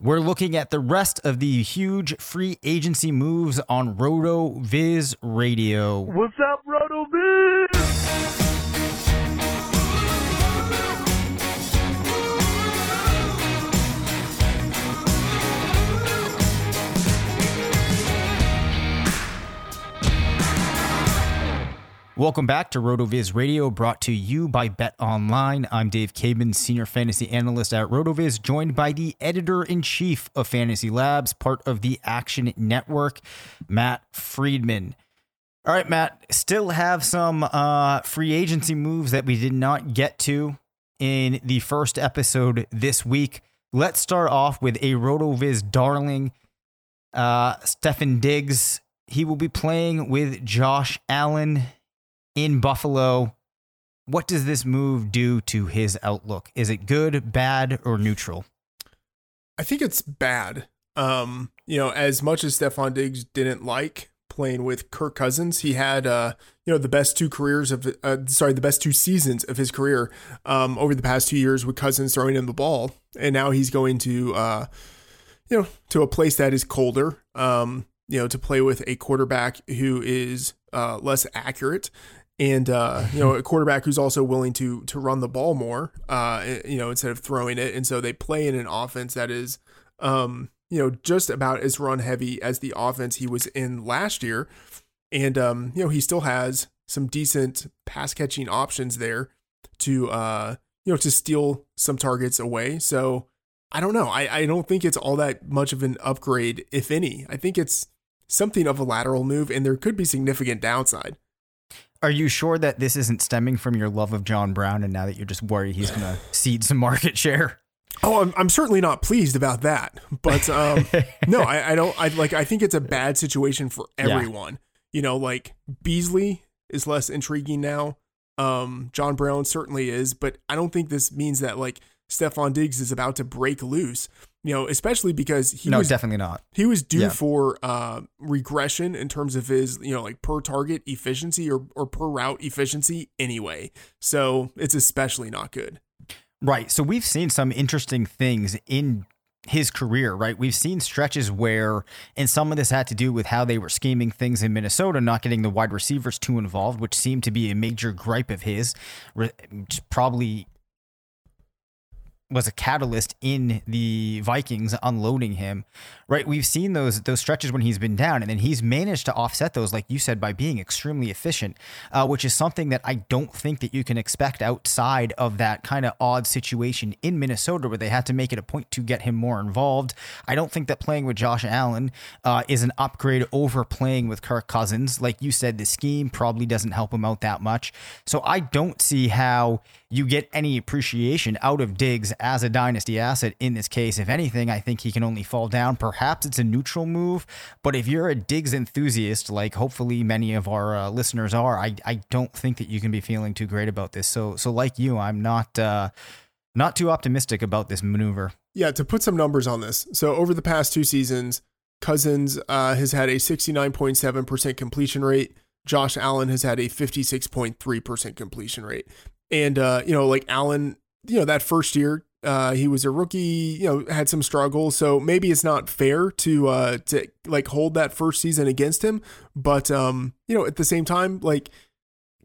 We're looking at the rest of the huge free agency moves on RotoViz Radio. What's up, RotoViz? Welcome back to RotoViz Radio, brought to you by Bet Online. I'm Dave Caban, senior fantasy analyst at RotoViz, joined by the editor in chief of Fantasy Labs, part of the Action Network, Matt Freedman. All right, Matt, still have some uh, free agency moves that we did not get to in the first episode this week. Let's start off with a RotoViz darling, uh, Stefon Diggs. He will be playing with Josh Allen in Buffalo. What does this move do to his outlook? Is it good, bad, or neutral? I think it's bad. Um, you know, as much as Stefon Diggs didn't like playing with Kirk Cousins, he had uh, you know, the best two careers of uh, sorry, the best two seasons of his career um, over the past two years with Cousins throwing him the ball, and now he's going to uh, you know, to a place that is colder. Um, you know, to play with a quarterback who is uh, less accurate and uh, you know a quarterback who's also willing to to run the ball more, uh, you know, instead of throwing it. And so they play in an offense that is, um, you know, just about as run heavy as the offense he was in last year. And um, you know, he still has some decent pass catching options there to uh, you know, to steal some targets away. So I don't know. I, I don't think it's all that much of an upgrade, if any. I think it's something of a lateral move, and there could be significant downside. Are you sure that this isn't stemming from your love of John Brown and now that you're just worried he's going to cede some market share? Oh, I'm, I'm certainly not pleased about that. But um, no, I, I don't. I like. I think it's a bad situation for everyone. Yeah. You know, like Beasley is less intriguing now. Um, John Brown certainly is, but I don't think this means that like Stefon Diggs is about to break loose you know, especially because he no, was definitely not. He was due yeah. for uh, regression in terms of his, you know, like per target efficiency or or per route efficiency anyway. So it's especially not good. Right. So we've seen some interesting things in his career, right? We've seen stretches where, and some of this had to do with how they were scheming things in Minnesota, not getting the wide receivers too involved, which seemed to be a major gripe of his. Probably was a catalyst in the Vikings unloading him. Right, we've seen those those stretches when he's been down, and then he's managed to offset those, like you said, by being extremely efficient, uh, which is something that I don't think that you can expect outside of that kind of odd situation in Minnesota where they had to make it a point to get him more involved. I don't think that playing with Josh Allen uh, is an upgrade over playing with Kirk Cousins. Like you said, the scheme probably doesn't help him out that much. So I don't see how you get any appreciation out of Diggs as a dynasty asset in this case. If anything, I think he can only fall down. Perhaps it's a neutral move, but if you're a Diggs enthusiast, like hopefully many of our uh, listeners are, I, I don't think that you can be feeling too great about this. So so like you, I'm not uh, not too optimistic about this maneuver. Yeah, to put some numbers on this. So over the past two seasons, Cousins uh, has had a 69.7% completion rate. Josh Allen has had a 56.3% completion rate. And, uh, you know, like Allen, you know, that first year, uh, he was a rookie, you know, had some struggles. So maybe it's not fair to, uh, to like hold that first season against him. But, um, you know, at the same time, like,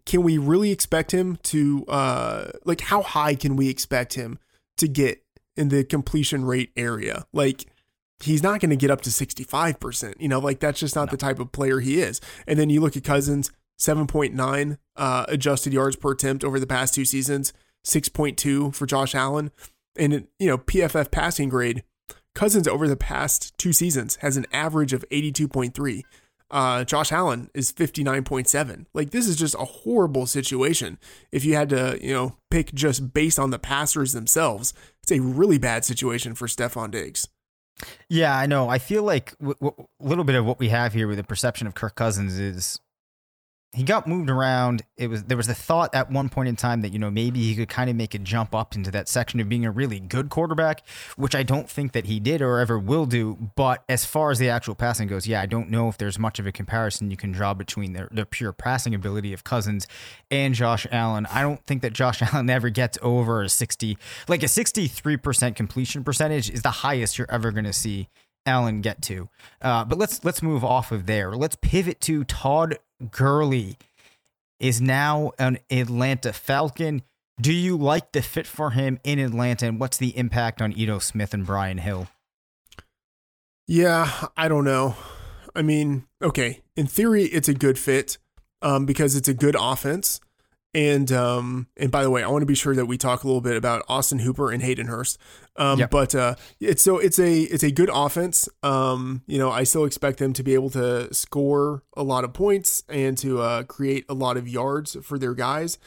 can we really expect him to, uh, like, how high can we expect him to get in the completion rate area? Like, he's not going to get up to 65%. You know, like that's just not no. the type of player he is. And then you look at Cousins, 7.9 uh, adjusted yards per attempt over the past two seasons, 6.2 for Josh Allen. And, you know, PFF passing grade, Cousins over the past two seasons has an average of 82.3. Uh, Josh Allen is 59.7. Like, this is just a horrible situation. If you had to, you know, pick just based on the passers themselves, it's a really bad situation for Stefon Diggs. Yeah, I know. I feel like a w- w- little bit of what we have here with the perception of Kirk Cousins is he got moved around. It was there was a thought at one point in time that you know maybe he could kind of make a jump up into that section of being a really good quarterback, which I don't think that he did or ever will do. But as far as the actual passing goes, yeah, I don't know if there's much of a comparison you can draw between the, the pure passing ability of Cousins and Josh Allen. I don't think that Josh Allen ever gets over a sixty, like a sixty-three percent completion percentage is the highest you're ever going to see Allen get to. Uh, but let's let's move off of there. Let's pivot to Todd Gurley is now an Atlanta Falcon. Do you like the fit for him in Atlanta, and what's the impact on Ito Smith and Brian Hill? Yeah, I don't know. I mean, okay, in theory, it's a good fit um, because it's a good offense. And um, and by the way, I want to be sure that we talk a little bit about Austin Hooper and Hayden Hurst. Um, yep. but uh, it's so it's a it's a good offense. Um, you know, I still expect them to be able to score a lot of points and to uh, create a lot of yards for their guys.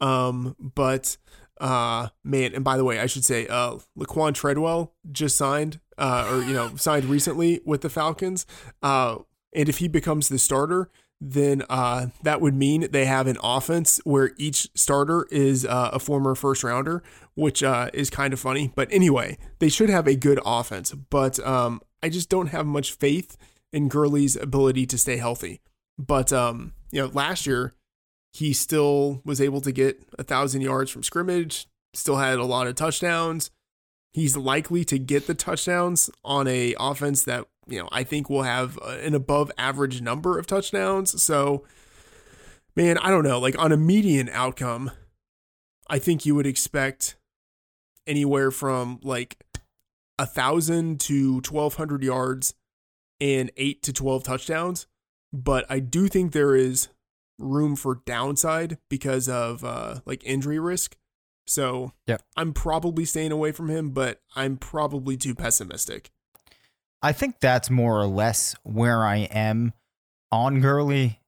Um, but uh, man, and by the way, I should say, uh, Laquan Treadwell just signed, uh, or you know, signed recently with the Falcons. Uh, and if he becomes the starter, then uh, that would mean they have an offense where each starter is uh, a former first rounder, which uh, is kind of funny. But anyway, they should have a good offense. But um, I just don't have much faith in Gurley's ability to stay healthy. But um, you know, last year he still was able to get a thousand yards from scrimmage, still had a lot of touchdowns. He's likely to get the touchdowns on a offense that you know, I think we'll have an above average number of touchdowns. So, man, I don't know. Like on a median outcome, I think you would expect anywhere from like a thousand to twelve hundred yards and eight to twelve touchdowns. But I do think there is room for downside because of uh, like injury risk. So yep. I'm probably staying away from him, but I'm probably too pessimistic. I think that's more or less where I am on Gurley.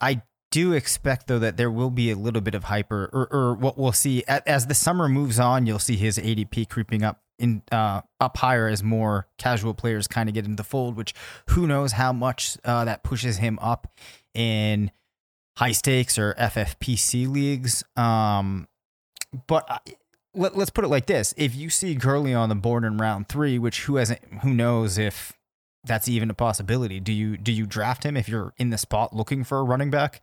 I do expect though that there will be a little bit of hyper, or, or what we'll see as the summer moves on. You'll see his ADP creeping up in uh, up higher as more casual players kind of get into the fold. Which who knows how much uh, that pushes him up in high stakes or FFPC leagues. Um, but let, us put it like this: if you see Gurley on the board in round three, which who hasn't, who knows if that's even a possibility? Do you do you draft him if you're in the spot looking for a running back?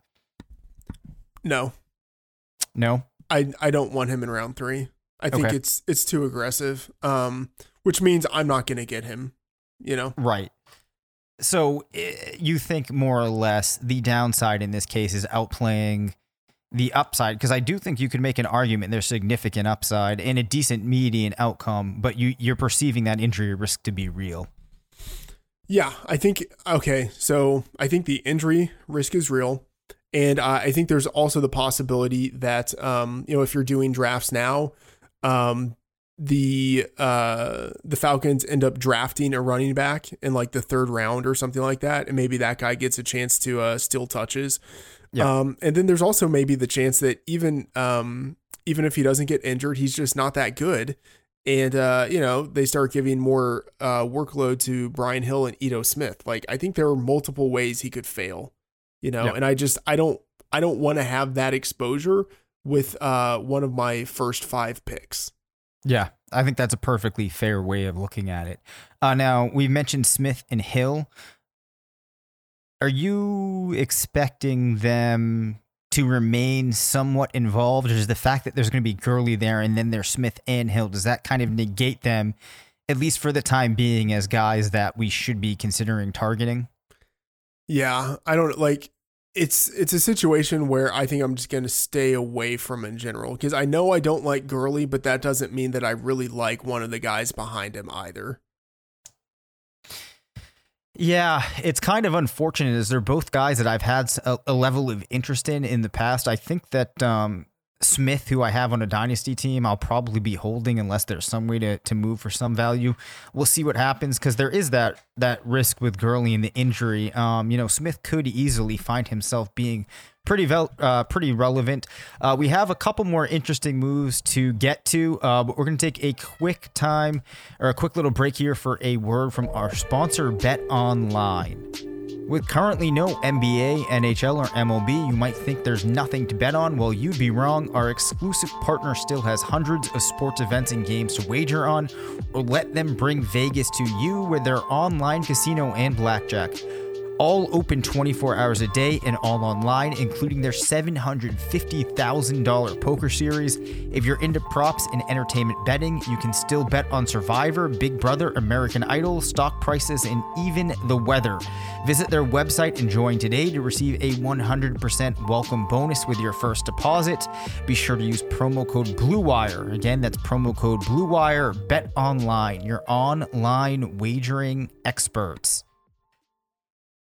No, no. I I don't want him in round three. I think okay. it's it's too aggressive. Um, which means I'm not going to get him. You know, right. So eh, you think more or less the downside in this case is outplaying the upside because I do think you could make an argument there's significant upside and a decent median outcome, but you you're perceiving that injury risk to be real. Yeah, I think okay. So I think the injury risk is real, and uh, I think there's also the possibility that um, you know if you're doing drafts now, um, the uh, the Falcons end up drafting a running back in like the third round or something like that, and maybe that guy gets a chance to uh, steal touches. Yeah. Um, and then there's also maybe the chance that even um, even if he doesn't get injured, he's just not that good. And uh, you know, they start giving more uh, workload to Brian Hill and Ito Smith. Like I think there are multiple ways he could fail. You know, yeah. and I just I don't I don't want to have that exposure with uh, one of my first five picks. Yeah, I think that's a perfectly fair way of looking at it. Uh, now we've mentioned Smith and Hill. Are you expecting them to remain somewhat involved, or is the fact that there's going to be Gurley there and then there's Smith and Hill does that kind of negate them, at least for the time being, as guys that we should be considering targeting? Yeah, I don't like it's it's a situation where I think I'm just going to stay away from in general because I know I don't like Gurley, but that doesn't mean that I really like one of the guys behind him either. Yeah, it's kind of unfortunate as they're both guys that I've had a, a level of interest in in the past. I think that um, Smith, who I have on a dynasty team, I'll probably be holding unless there's some way to, to move for some value. We'll see what happens because there is that that risk with Gurley and the injury. Um, you know, Smith could easily find himself being pretty uh, pretty relevant. Uh, we have a couple more interesting moves to get to, uh, but we're going to take a quick time or a quick little break here for a word from our sponsor, Bet Online. With currently no NBA, NHL, or MLB, you might think there's nothing to bet on. Well, you'd be wrong. Our exclusive partner still has hundreds of sports events and games to wager on, or let them bring Vegas to you with their online casino and blackjack all open 24 hours a day and all online, including their $750,000 poker series. If you're into props and entertainment betting, you can still bet on Survivor, Big Brother, American Idol, stock prices, and even the weather. Visit their website and join today to receive a 100% welcome bonus with your first deposit. Be sure to use promo code BLUEWIRE. Again, that's promo code BLUEWIRE. Bet online, your online wagering experts.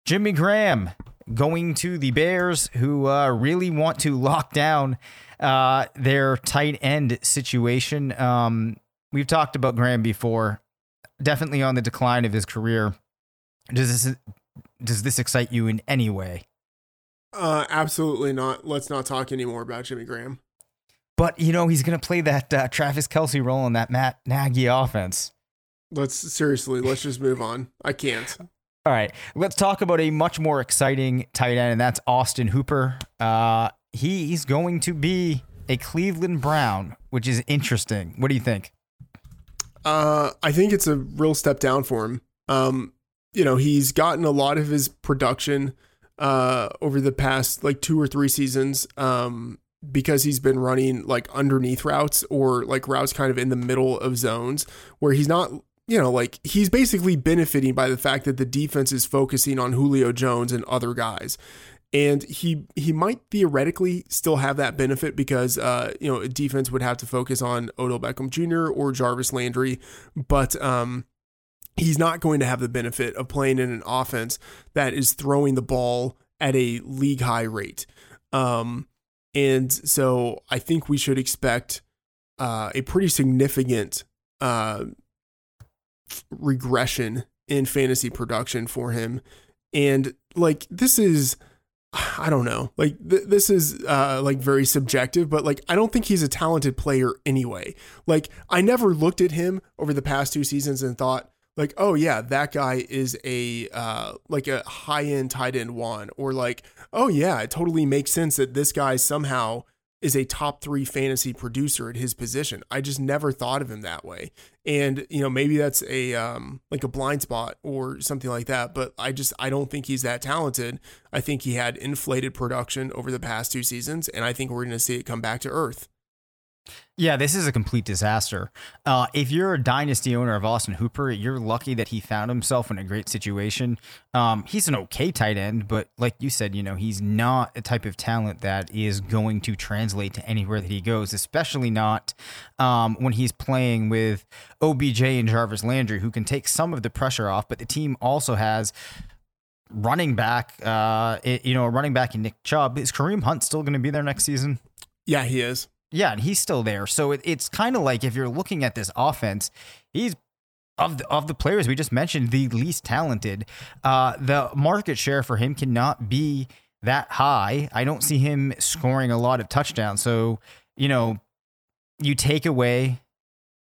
Jimmy Graham going to the Bears, who uh, really want to lock down uh, their tight end situation. Um, we've talked about Graham before, definitely on the decline of his career. Does this does this excite you in any way? Uh, absolutely not. Let's not talk anymore about Jimmy Graham. But you know he's going to play that uh, Travis Kelce role in that Matt Nagy offense. Let's seriously. Let's just move on. I can't. All right, let's talk about a much more exciting tight end, and that's Austin Hooper. Uh, he's going to be a Cleveland Brown, which is interesting. What do you think? Uh, I think it's a real step down for him. Um, you know, he's gotten a lot of his production uh, over the past like two or three seasons um, because he's been running like underneath routes or like routes kind of in the middle of zones where he's not you know, like he's basically benefiting by the fact that the defense is focusing on Julio Jones and other guys. And he he might theoretically still have that benefit because uh, you know, defense would have to focus on Odell Beckham Jr. or Jarvis Landry, but um he's not going to have the benefit of playing in an offense that is throwing the ball at a league high rate. Um and so I think we should expect uh, a pretty significant uh, regression in fantasy production for him. And like this is I don't know. Like th- this is uh like very subjective, but like I don't think he's a talented player anyway. Like I never looked at him over the past two seasons and thought like, "Oh yeah, that guy is a uh like a high-end tight end one," or like, "Oh yeah, it totally makes sense that this guy somehow is a top three fantasy producer at his position. I just never thought of him that way. And, you know, maybe that's a, um, like a blind spot or something like that. But I just, I don't think he's that talented. I think he had inflated production over the past two seasons. And I think we're going to see it come back to earth. Yeah, this is a complete disaster. Uh, if you're a dynasty owner of Austin Hooper, you're lucky that he found himself in a great situation. Um, he's an okay tight end, but like you said, you know, he's not a type of talent that is going to translate to anywhere that he goes, especially not um, when he's playing with OBJ and Jarvis Landry, who can take some of the pressure off. But the team also has running back, uh, you know, running back in Nick Chubb. Is Kareem Hunt still going to be there next season? Yeah, he is. Yeah, and he's still there. So it, it's kind of like if you're looking at this offense, he's of the, of the players we just mentioned, the least talented. Uh, the market share for him cannot be that high. I don't see him scoring a lot of touchdowns. So you know, you take away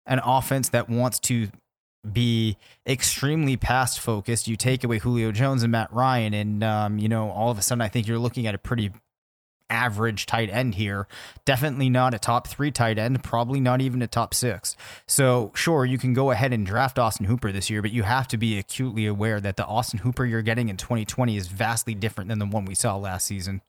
an offense that wants to be extremely pass focused. You take away Julio Jones and Matt Ryan, and um, you know, all of a sudden, I think you're looking at a pretty average tight end here. Definitely not a top three tight end, probably not even a top six. So, sure, you can go ahead and draft Austin Hooper this year, but you have to be acutely aware that the Austin Hooper you're getting in 2020 is vastly different than the one we saw last season.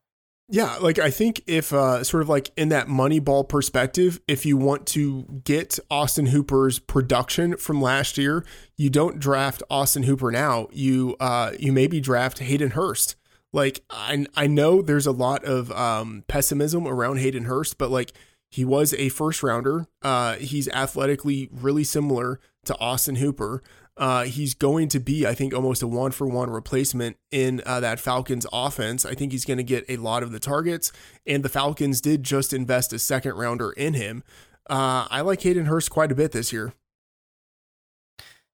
Yeah, like I think if uh, sort of like in that Moneyball perspective, if you want to get Austin Hooper's production from last year, you don't draft Austin Hooper now. You uh, you maybe draft Hayden Hurst. Like I I know there's a lot of um, pessimism around Hayden Hurst, but like he was a first rounder. Uh, he's athletically really similar to Austin Hooper. Uh, he's going to be, I think, almost a one for one replacement in uh, that Falcons offense. I think he's going to get a lot of the targets, and the Falcons did just invest a second rounder in him. Uh, I like Hayden Hurst quite a bit this year.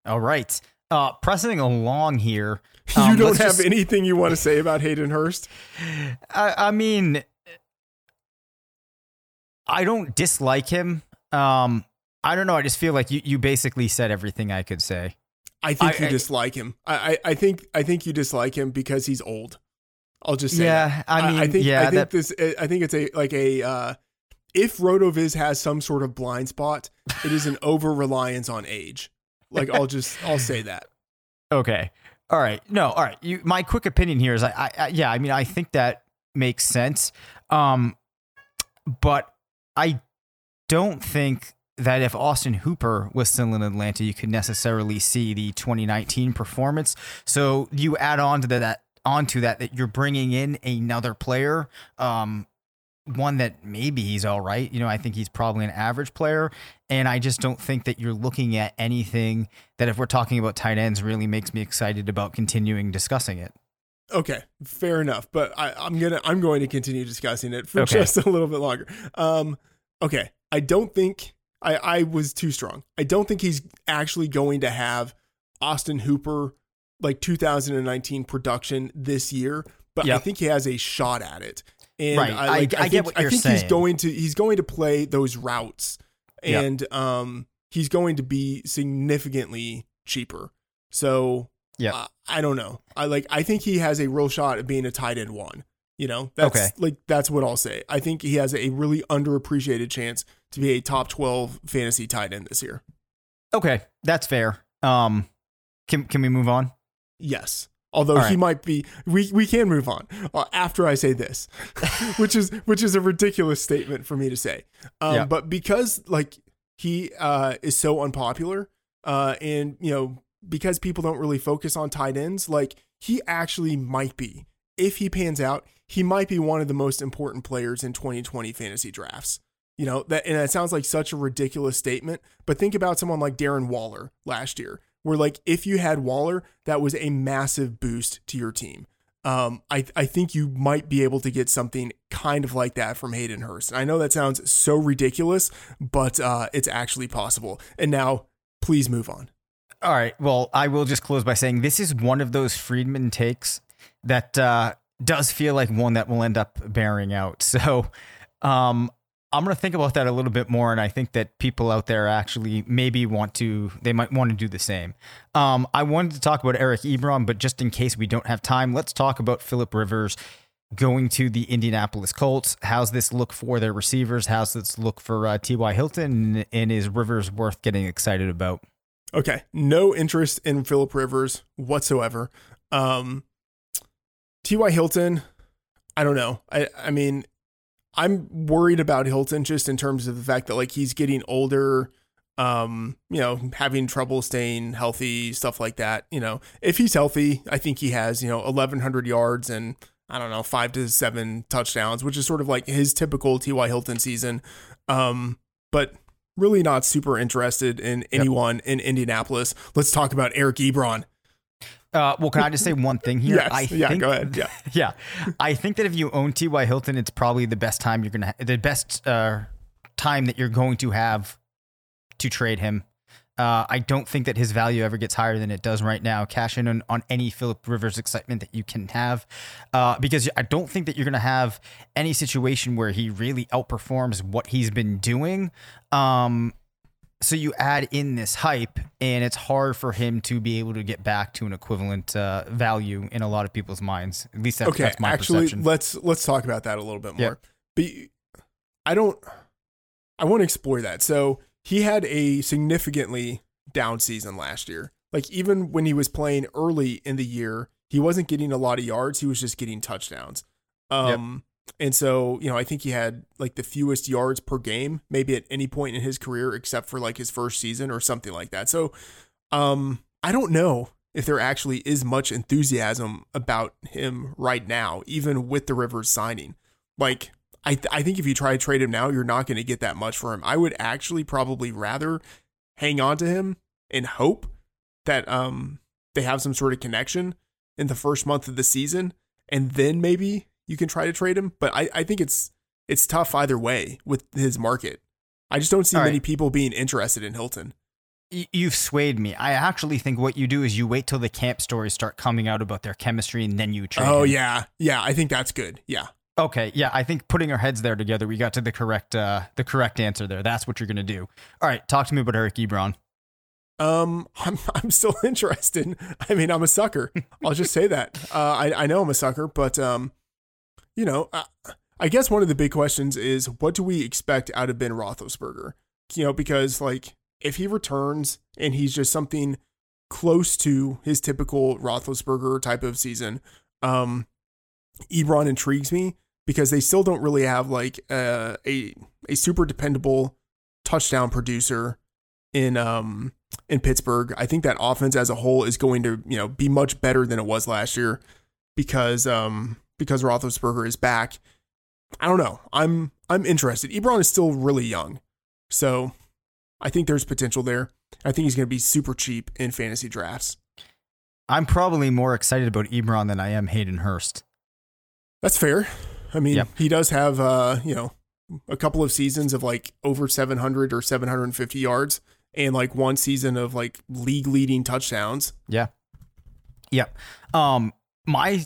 All right. Uh, pressing along here. Um, you don't have just, anything you want to say about Hayden Hurst? I, I mean, I don't dislike him. Um, I don't know. I just feel like you, you basically said everything I could say. I think I, you dislike him. I, I, think I think you dislike him because he's old. I'll just say. Yeah, that. I mean, I, I think yeah, I think that, this. I think it's a like a. Uh, if Rotoviz has some sort of blind spot, it is an over reliance on age. Like I'll just I'll say that. Okay. All right. No. All right. You, my quick opinion here is I, I, I yeah. I mean, I think that makes sense. Um, but I don't think that if Austin Hooper was still in Atlanta, you could necessarily see the 2019 performance. So you add on to that onto that that you're bringing in another player, um, one that maybe he's all right. You know, I think he's probably an average player, and I just don't think that you're looking at anything that, if we're talking about tight ends, really makes me excited about continuing discussing it. Okay, fair enough. But I, am gonna I'm going to continue discussing it for okay. just a little bit longer. Um, okay, I don't think I, I was too strong. I don't think he's actually going to have Austin Hooper like 2019 production this year, but yep. I think he has a shot at it. And right. I, like, I, I, think, get what you're I think saying. he's going to he's going to play those routes, and yep. um, he's going to be significantly cheaper. So yeah, uh, I don't know. I like I think he has a real shot at being a tight end one. You know, that's okay. like that's what I'll say. I think he has a really underappreciated chance to be a top 12 fantasy tight end this year. Okay, that's fair. Um can can we move on? Yes. Although right. he might be we we can move on uh, after I say this. which is which is a ridiculous statement for me to say. Um yeah. but because like he uh is so unpopular uh and you know because people don't really focus on tight ends like he actually might be if he pans out he might be one of the most important players in 2020 fantasy drafts. You know, that and that sounds like such a ridiculous statement, but think about someone like Darren Waller last year, where like if you had Waller, that was a massive boost to your team. Um, I I think you might be able to get something kind of like that from Hayden Hurst. And I know that sounds so ridiculous, but uh, it's actually possible. And now, please move on. All right. Well, I will just close by saying this is one of those Freedman takes that uh, does feel like one that will end up bearing out. So, um, I'm going to think about that a little bit more. And I think that people out there actually maybe want to, they might want to do the same. Um, I wanted to talk about Eric Ebron, but just in case we don't have time, let's talk about Philip Rivers going to the Indianapolis Colts. How's this look for their receivers? How's this look for uh, T.Y. Hilton? And is Rivers worth getting excited about? Okay. No interest in Philip Rivers whatsoever. Um, T.Y. Hilton, I don't know. I, I mean, I'm worried about Hilton just in terms of the fact that like he's getting older, um, you know, having trouble staying healthy, stuff like that. You know, if he's healthy, I think he has, you know, 1,100 yards and I don't know, five to seven touchdowns, which is sort of like his typical T.Y. Hilton season. Um, but really not super interested in anyone yep. in Indianapolis. Let's talk about Eric Ebron. Uh, well, can I just say one thing here? yes. I yeah. Think, go ahead. Yeah. yeah. I think that if you own T.Y. Hilton, it's probably the best time you're gonna the best uh, time that you're going to have to trade him. Uh, I don't think that his value ever gets higher than it does right now. Cash in on, on any Philip Rivers excitement that you can have, uh, because I don't think that you're going to have any situation where he really outperforms what he's been doing. Um, so you add in this hype, and it's hard for him to be able to get back to an equivalent uh, value in a lot of people's minds. At least that's, okay, that's my actually, perception. let's let's talk about that a little bit more. but I don't. I want to explore that. So he had a significantly down season last year. Like even when he was playing early in the year, he wasn't getting a lot of yards. He was just getting touchdowns. Um, and so you know, I think he had like the fewest yards per game, maybe at any point in his career, except for like his first season or something like that. So, um, I don't know if there actually is much enthusiasm about him right now, even with the Rivers signing. Like, I, th- I think if you try to trade him now, you're not going to get that much for him. I would actually probably rather hang on to him and hope that um they have some sort of connection in the first month of the season, and then maybe you can try to trade him. But I, I think it's it's tough either way with his market. I just don't see All many right. people being interested in Hilton. You've swayed me. I actually think what you do is you wait till the camp stories start coming out about their chemistry and then you trade. Oh him. yeah, yeah. I think that's good. Yeah. Okay, yeah, I think putting our heads there together, we got to the correct uh the correct answer there. That's what you're gonna do. All right, talk to me about Eric Ebron. Um, I'm I'm still interested. I mean, I'm a sucker. I'll just say that. Uh, I I know I'm a sucker, but um, you know, I, I guess one of the big questions is what do we expect out of Ben Roethlisberger? You know, because like if he returns and he's just something close to his typical Roethlisberger type of season, um, Ebron intrigues me because they still don't really have like uh, a a super dependable touchdown producer in um in Pittsburgh. I think that offense as a whole is going to, you know, be much better than it was last year because um because Roethlisberger is back. I don't know. I'm I'm interested. Ebron is still really young. So I think there's potential there. I think he's going to be super cheap in fantasy drafts. I'm probably more excited about Ebron than I am Hayden Hurst. That's fair. I mean, Yep. he does have uh, you know, a couple of seasons of like over 700 or 750 yards and like one season of like league leading touchdowns. Yeah. Yep. Um, my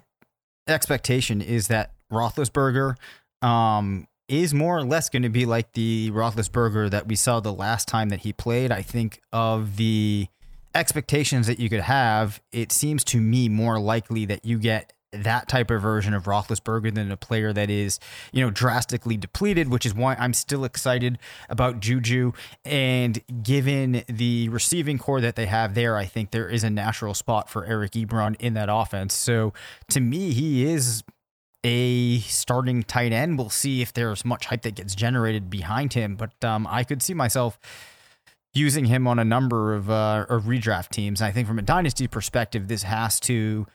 expectation is that Roethlisberger um, is more or less going to be like the Roethlisberger that we saw the last time that he played. I think of the expectations that you could have, it seems to me more likely that you get that type of version of Roethlisberger than a player that is, you know, drastically depleted, which is why I'm still excited about Juju. And given the receiving corps that they have there, I think there is a natural spot for Eric Ebron in that offense. So to me, he is a starting tight end. We'll see if there's much hype that gets generated behind him, but um, I could see myself using him on a number of uh, of redraft teams. I think from a dynasty perspective, this has to,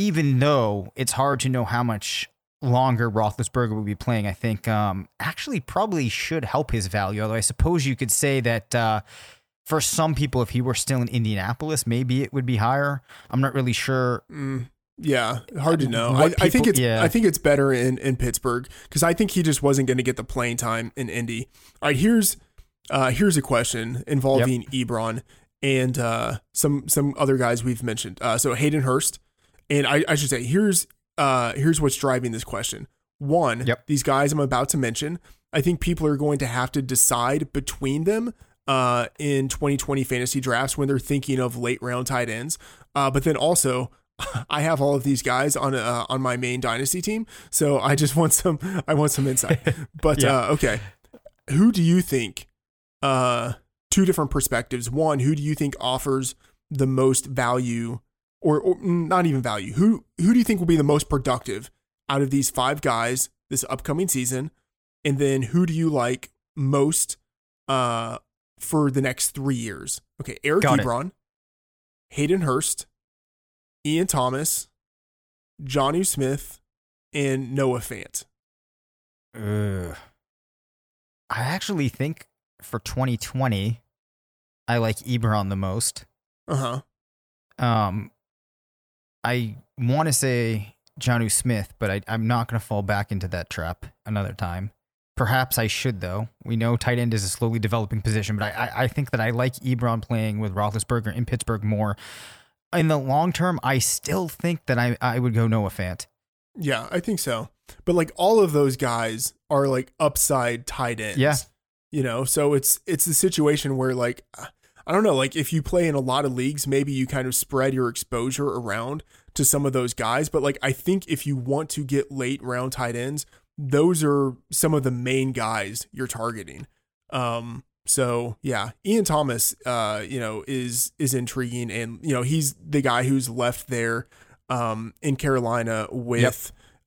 even though it's hard to know how much longer Roethlisberger will be playing, I think um, actually probably should help his value. Although I suppose you could say that. Uh, for some people, if he were still in Indianapolis, maybe it would be higher. I'm not really sure. Mm, yeah, hard to know. What I, I think it's yeah. I think it's better in in Pittsburgh because I think he just wasn't going to get the playing time in Indy. All right, here's uh here's a question involving Ebron and uh some some other guys we've mentioned. Uh, so Hayden Hurst, and I, I should say here's uh here's what's driving this question. One, Yep. these guys I'm about to mention, I think people are going to have to decide between them uh, in 2020 fantasy drafts when they're thinking of late round tight ends. Uh, but then also, I have all of these guys on uh, on my main dynasty team, so I just want some I want some insight. But Yeah. uh, okay, who do you think? Uh, two different perspectives. One, who do you think offers the most value, or, or not even value? Who who do you think will be the most productive out of these five guys this upcoming season? And then who do you like most uh, for the next three years? Okay, Eric Got it. Ebron, Hayden Hurst, Ian Thomas, Jonnu Smith, and Noah Fant. Ugh. I actually think for 2020, I like Ebron the most. Uh huh. Um, I want to say Jonnu Smith, but I, I'm not going to fall back into that trap another time. Perhaps I should, though. We know tight end is a slowly developing position, but I, I, I think that I like Ebron playing with Roethlisberger in Pittsburgh more. In the long term, I still think that I, I would go Noah Fant. Yeah, I think so. But like all of those guys are like upside tight ends. Yeah. You know, so it's it's the situation where like I don't know, like if you play in a lot of leagues, maybe you kind of spread your exposure around to some of those guys. But like I think if you want to get late round tight ends, those are some of the main guys you're targeting. Um, so yeah, Ian Thomas, uh, you know, is is intriguing, and you know, he's the guy who's left there, um, in Carolina with. Yep.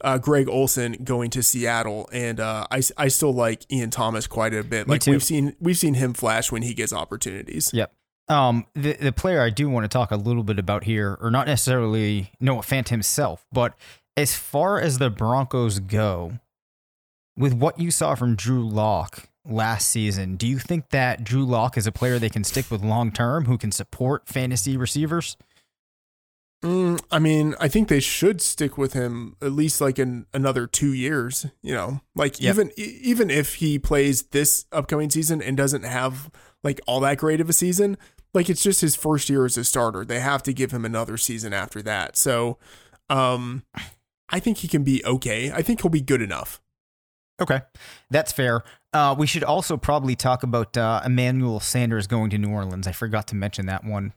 Uh, Greg Olsen going to Seattle, and uh, I, I still like Ian Thomas quite a bit. Like we've seen we've seen him flash when he gets opportunities. Yep. Um, the the player I do want to talk a little bit about here, or not necessarily Noah Fant himself, but as far as the Broncos go, with what you saw from Drew Lock last season, do you think that Drew Lock is a player they can stick with long term who can support fantasy receivers? Mm, I mean, I think they should stick with him at least like in another two years. You know, like yep. even even if he plays this upcoming season and doesn't have like all that great of a season, like it's just his first year as a starter. They have to give him another season after that. So, um, I think he can be okay. I think he'll be good enough. Okay, that's fair. Uh, we should also probably talk about uh, Emmanuel Sanders going to New Orleans. I forgot to mention that one.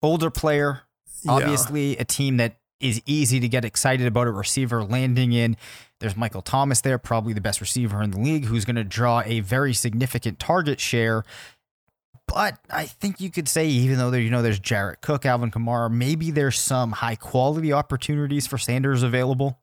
Older player, obviously yeah. a team that is easy to get excited about a receiver landing in. There's Michael Thomas there, probably the best receiver in the league, who's going to draw a very significant target share. But I think you could say, even though there, you know, there's Jared Cook, Alvin Kamara, maybe there's some high quality opportunities for Sanders available.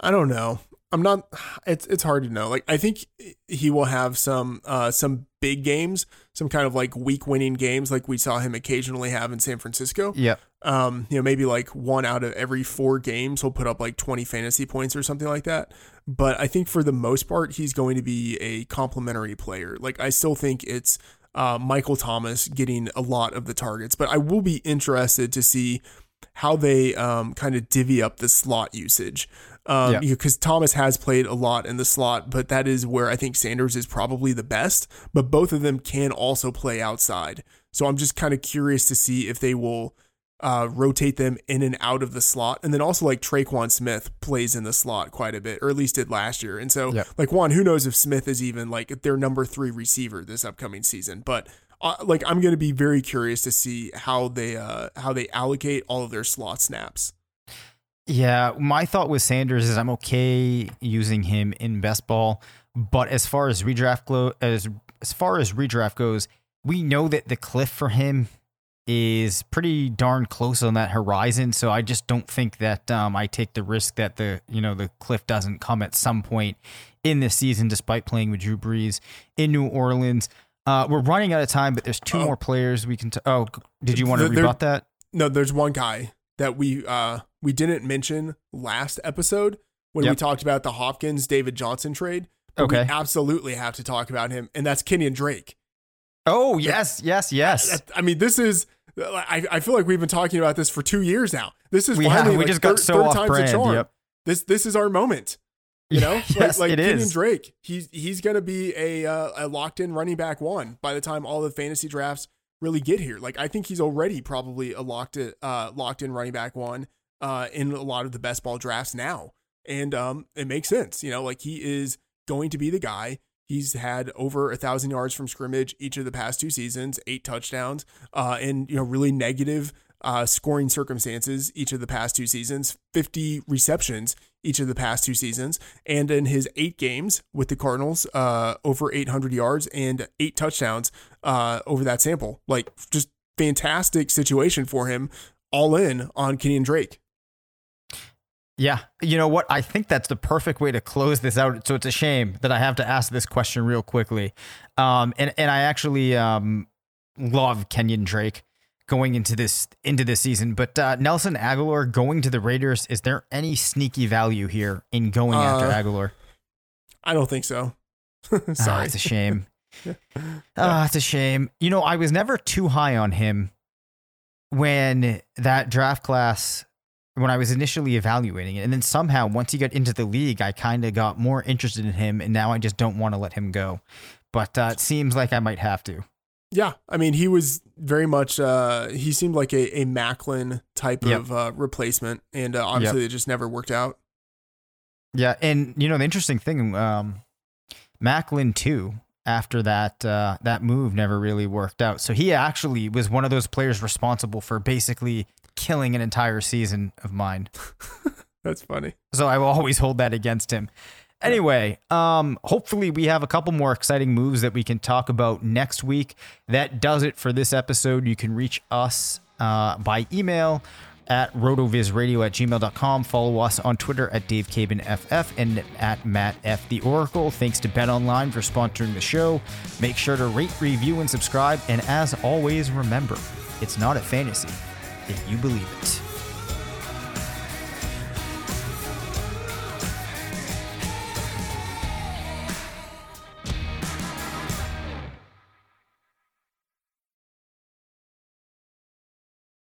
I don't know. I'm not. It's it's hard to know. Like I think he will have some uh some big games, some kind of like week winning games, like we saw him occasionally have in San Francisco. Yeah. Um, you know, maybe like one out of every four games he'll put up like 20 fantasy points or something like that. But I think for the most part, he's going to be a complementary player. Like I still think it's uh, Michael Thomas getting a lot of the targets, but I will be interested to see how they um, kind of divvy up the slot usage. Um, yeah. Because Thomas has played a lot in the slot, but that is where I think Sanders is probably the best. But both of them can also play outside. So I'm just kind of curious to see if they will uh, rotate them in and out of the slot. And then also like Tre'Quan Smith plays in the slot quite a bit, or at least did last year. And so like Juan, who knows if Smith is even like their number three receiver this upcoming season. But uh, like I'm going to be very curious to see how they uh, how they allocate all of their slot snaps. Yeah, my thought with Sanders is I'm okay using him in best ball, but as far as redraft go, as as far as redraft goes, we know that the cliff for him is pretty darn close on that horizon. So I just don't think that um, I take the risk that the you know the cliff doesn't come at some point in this season, despite playing with Drew Brees in New Orleans. Uh, we're running out of time, but there's two oh. more players we can. T- oh, did you want to there, rebut that? No, there's one guy that we uh, we didn't mention last episode when yep. we talked about the Hopkins David Johnson trade. Okay, we absolutely have to talk about him, and that's Kenyan Drake. Oh yes, yes, yes. I, I mean, this is I, I feel like we've been talking about this for two years now. This is we finally have, we like just got so off brand. Yep. This this is our moment. You know, yes, like, like is. Drake. He's he's gonna be a uh, a locked in running back one by the time all the fantasy drafts really get here. Like I think he's already probably a locked in, uh locked in running back one uh in a lot of the best ball drafts now. And um it makes sense. You know, like he is going to be the guy He's had over a thousand yards from scrimmage each of the past two seasons, eight touchdowns, uh, and you know really negative uh, scoring circumstances each of the past two seasons, 50 receptions each of the past two seasons, and in his eight games with the Cardinals, uh, over 800 yards and eight touchdowns uh, over that sample. Like just fantastic situation for him, all in on Kenyan Drake. Yeah. You know what? I think that's the perfect way to close this out. So it's a shame that I have to ask this question real quickly. Um, and, and I actually um, love Kenyan Drake going into this into this season. But uh, Nelson Agholor going to the Raiders, is there any sneaky value here in going uh, after Agholor? I don't think so. Sorry. Ah, it's a shame. Ah, it's a shame. You know, I was never too high on him when that draft class when I was initially evaluating it. And then somehow, once he got into the league, I kind of got more interested in him. And now I just don't want to let him go. But uh, it seems like I might have to. Yeah. I mean, he was very much, uh, he seemed like a, a Maclin type yep. of uh, replacement. And uh, obviously, yep. it just never worked out. Yeah. And, you know, the interesting thing, um, Maclin, too, after that uh, that move never really worked out. So he actually was one of those players responsible for basically killing an entire season of mine. That's funny. So I will always hold that against him. Anyway, um, hopefully we have a couple more exciting moves that we can talk about next week. That does it for this episode. You can reach us uh, by email at rotovizradio at gmail.com. Follow us on Twitter at Dave FF and at Matt F. The Oracle. Thanks to Bet Online for sponsoring the show. Make sure to rate, review, and subscribe. And as always, remember, it's not a fantasy if you believe it.